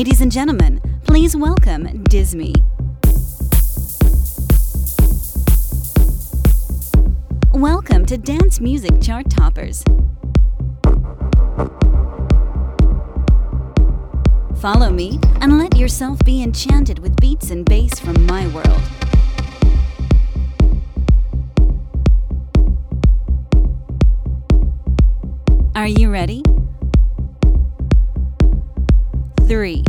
Ladies and gentlemen, please welcome DisME. Welcome to Dance Music Chart Toppers. Follow me and let yourself be enchanted with beats and bass from my world. Are you ready? Three,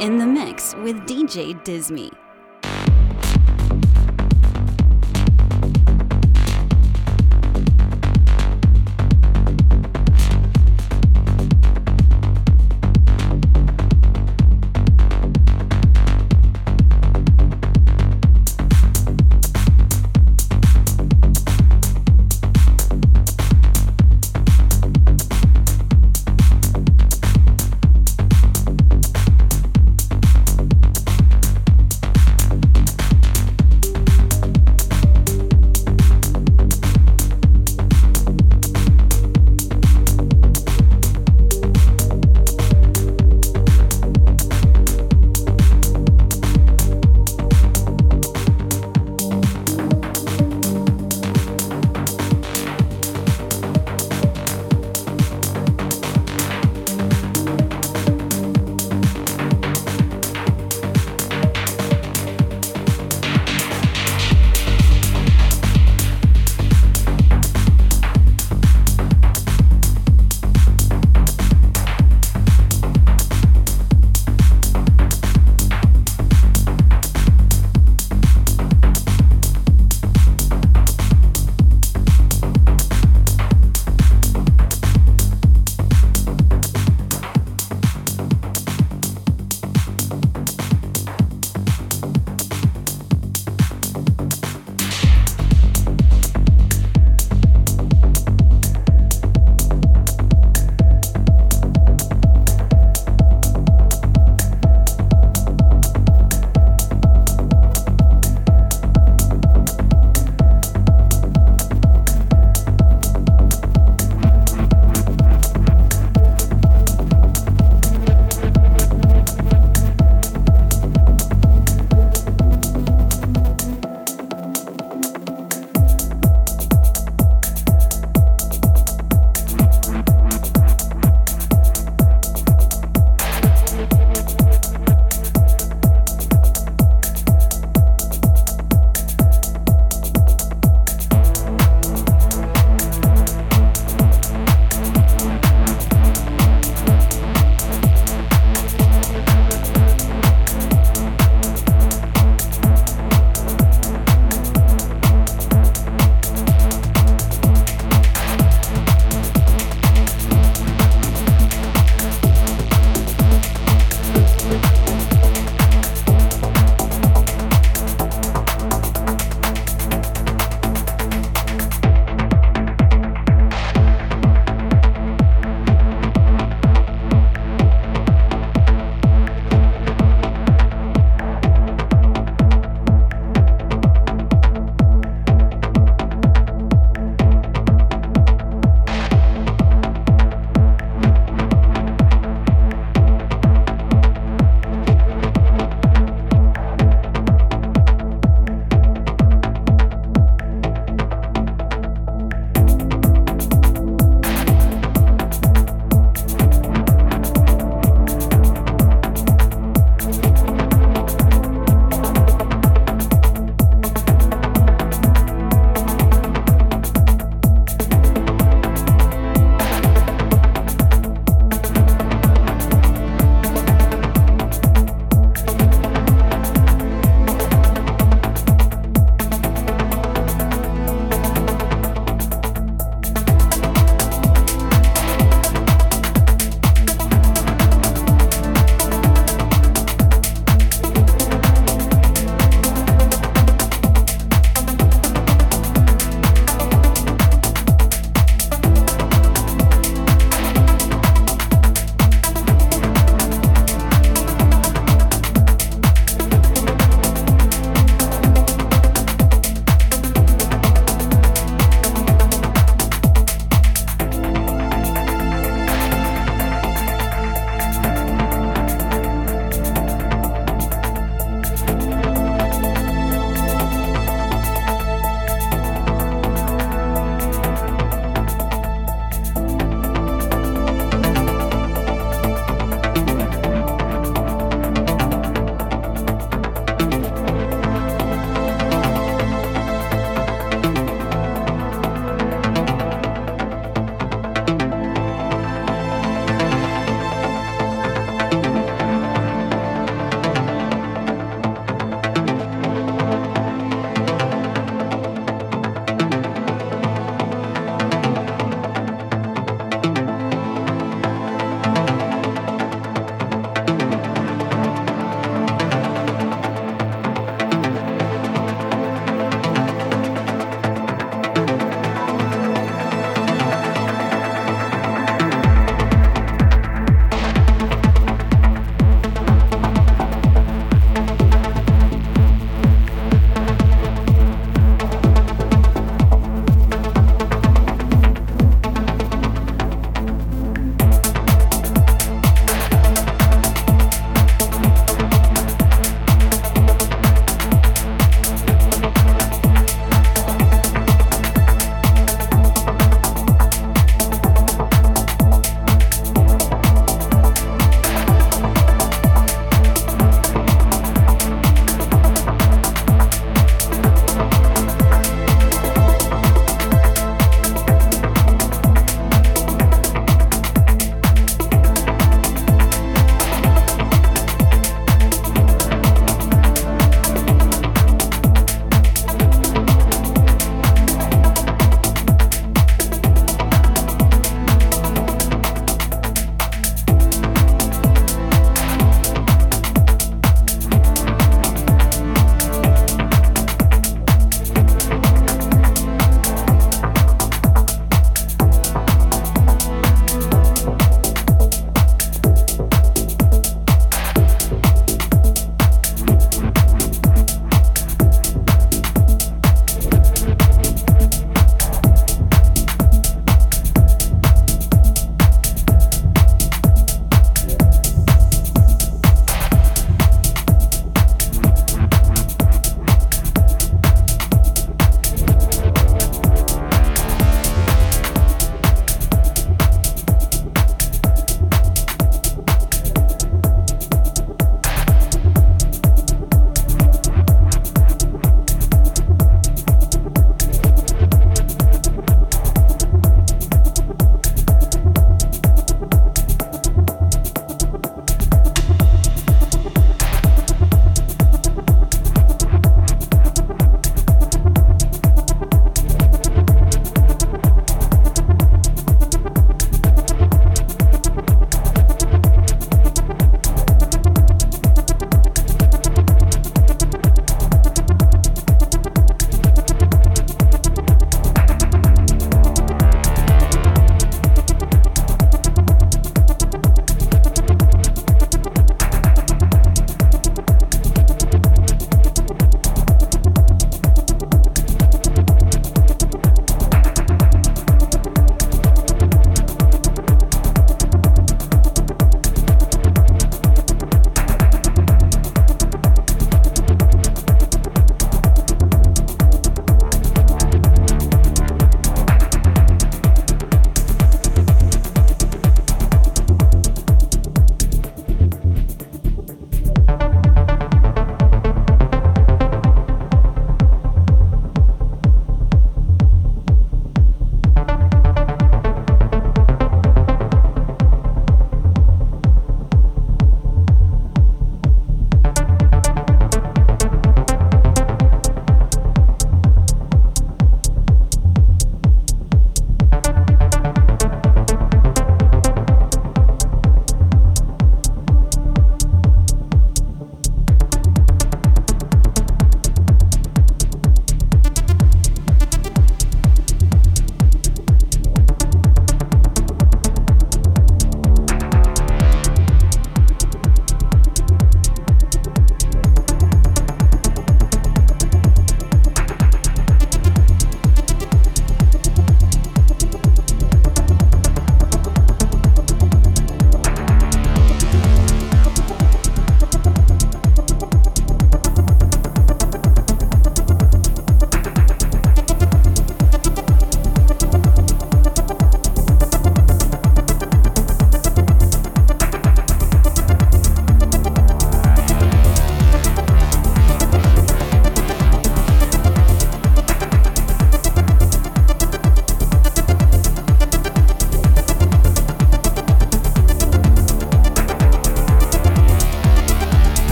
in the mix with DJ DisME.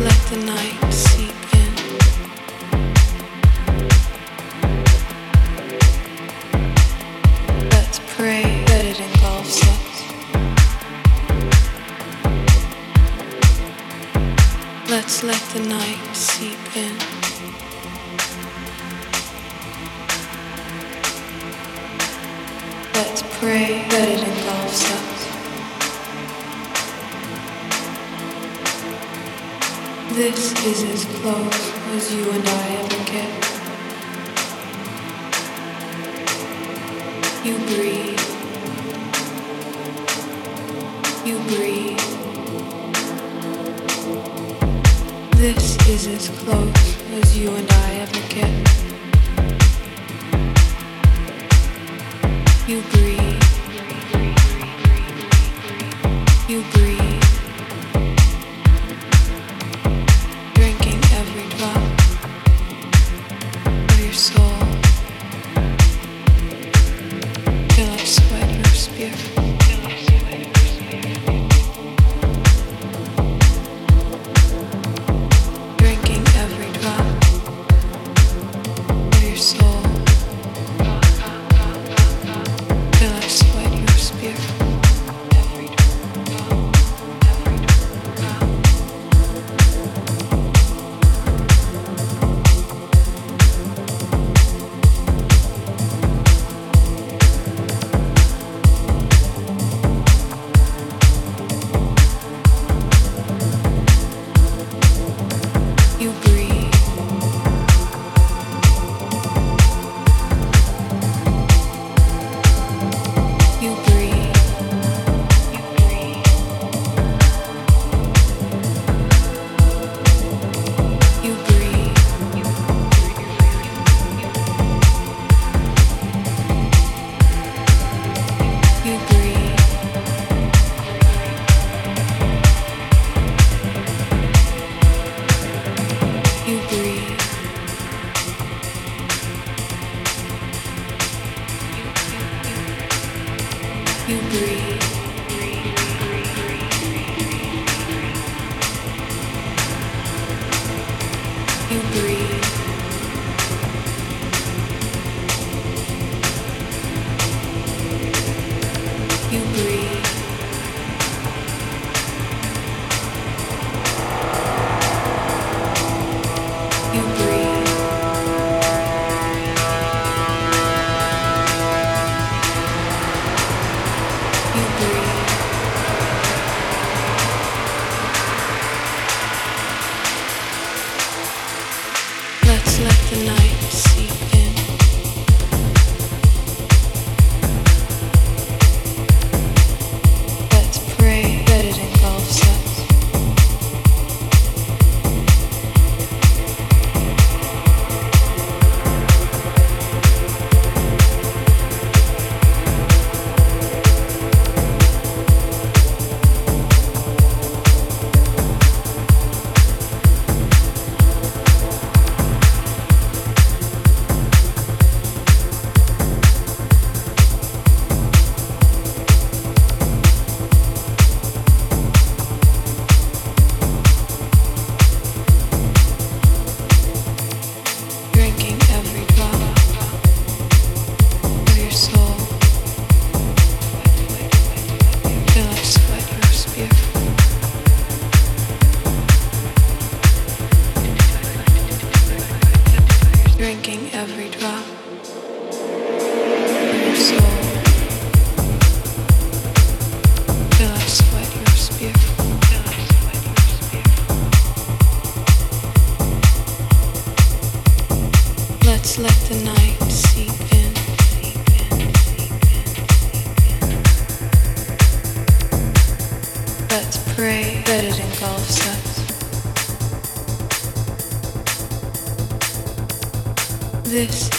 like the night.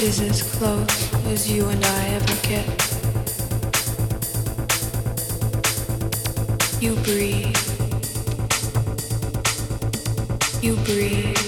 is as close as you and I ever get. You breathe. You breathe.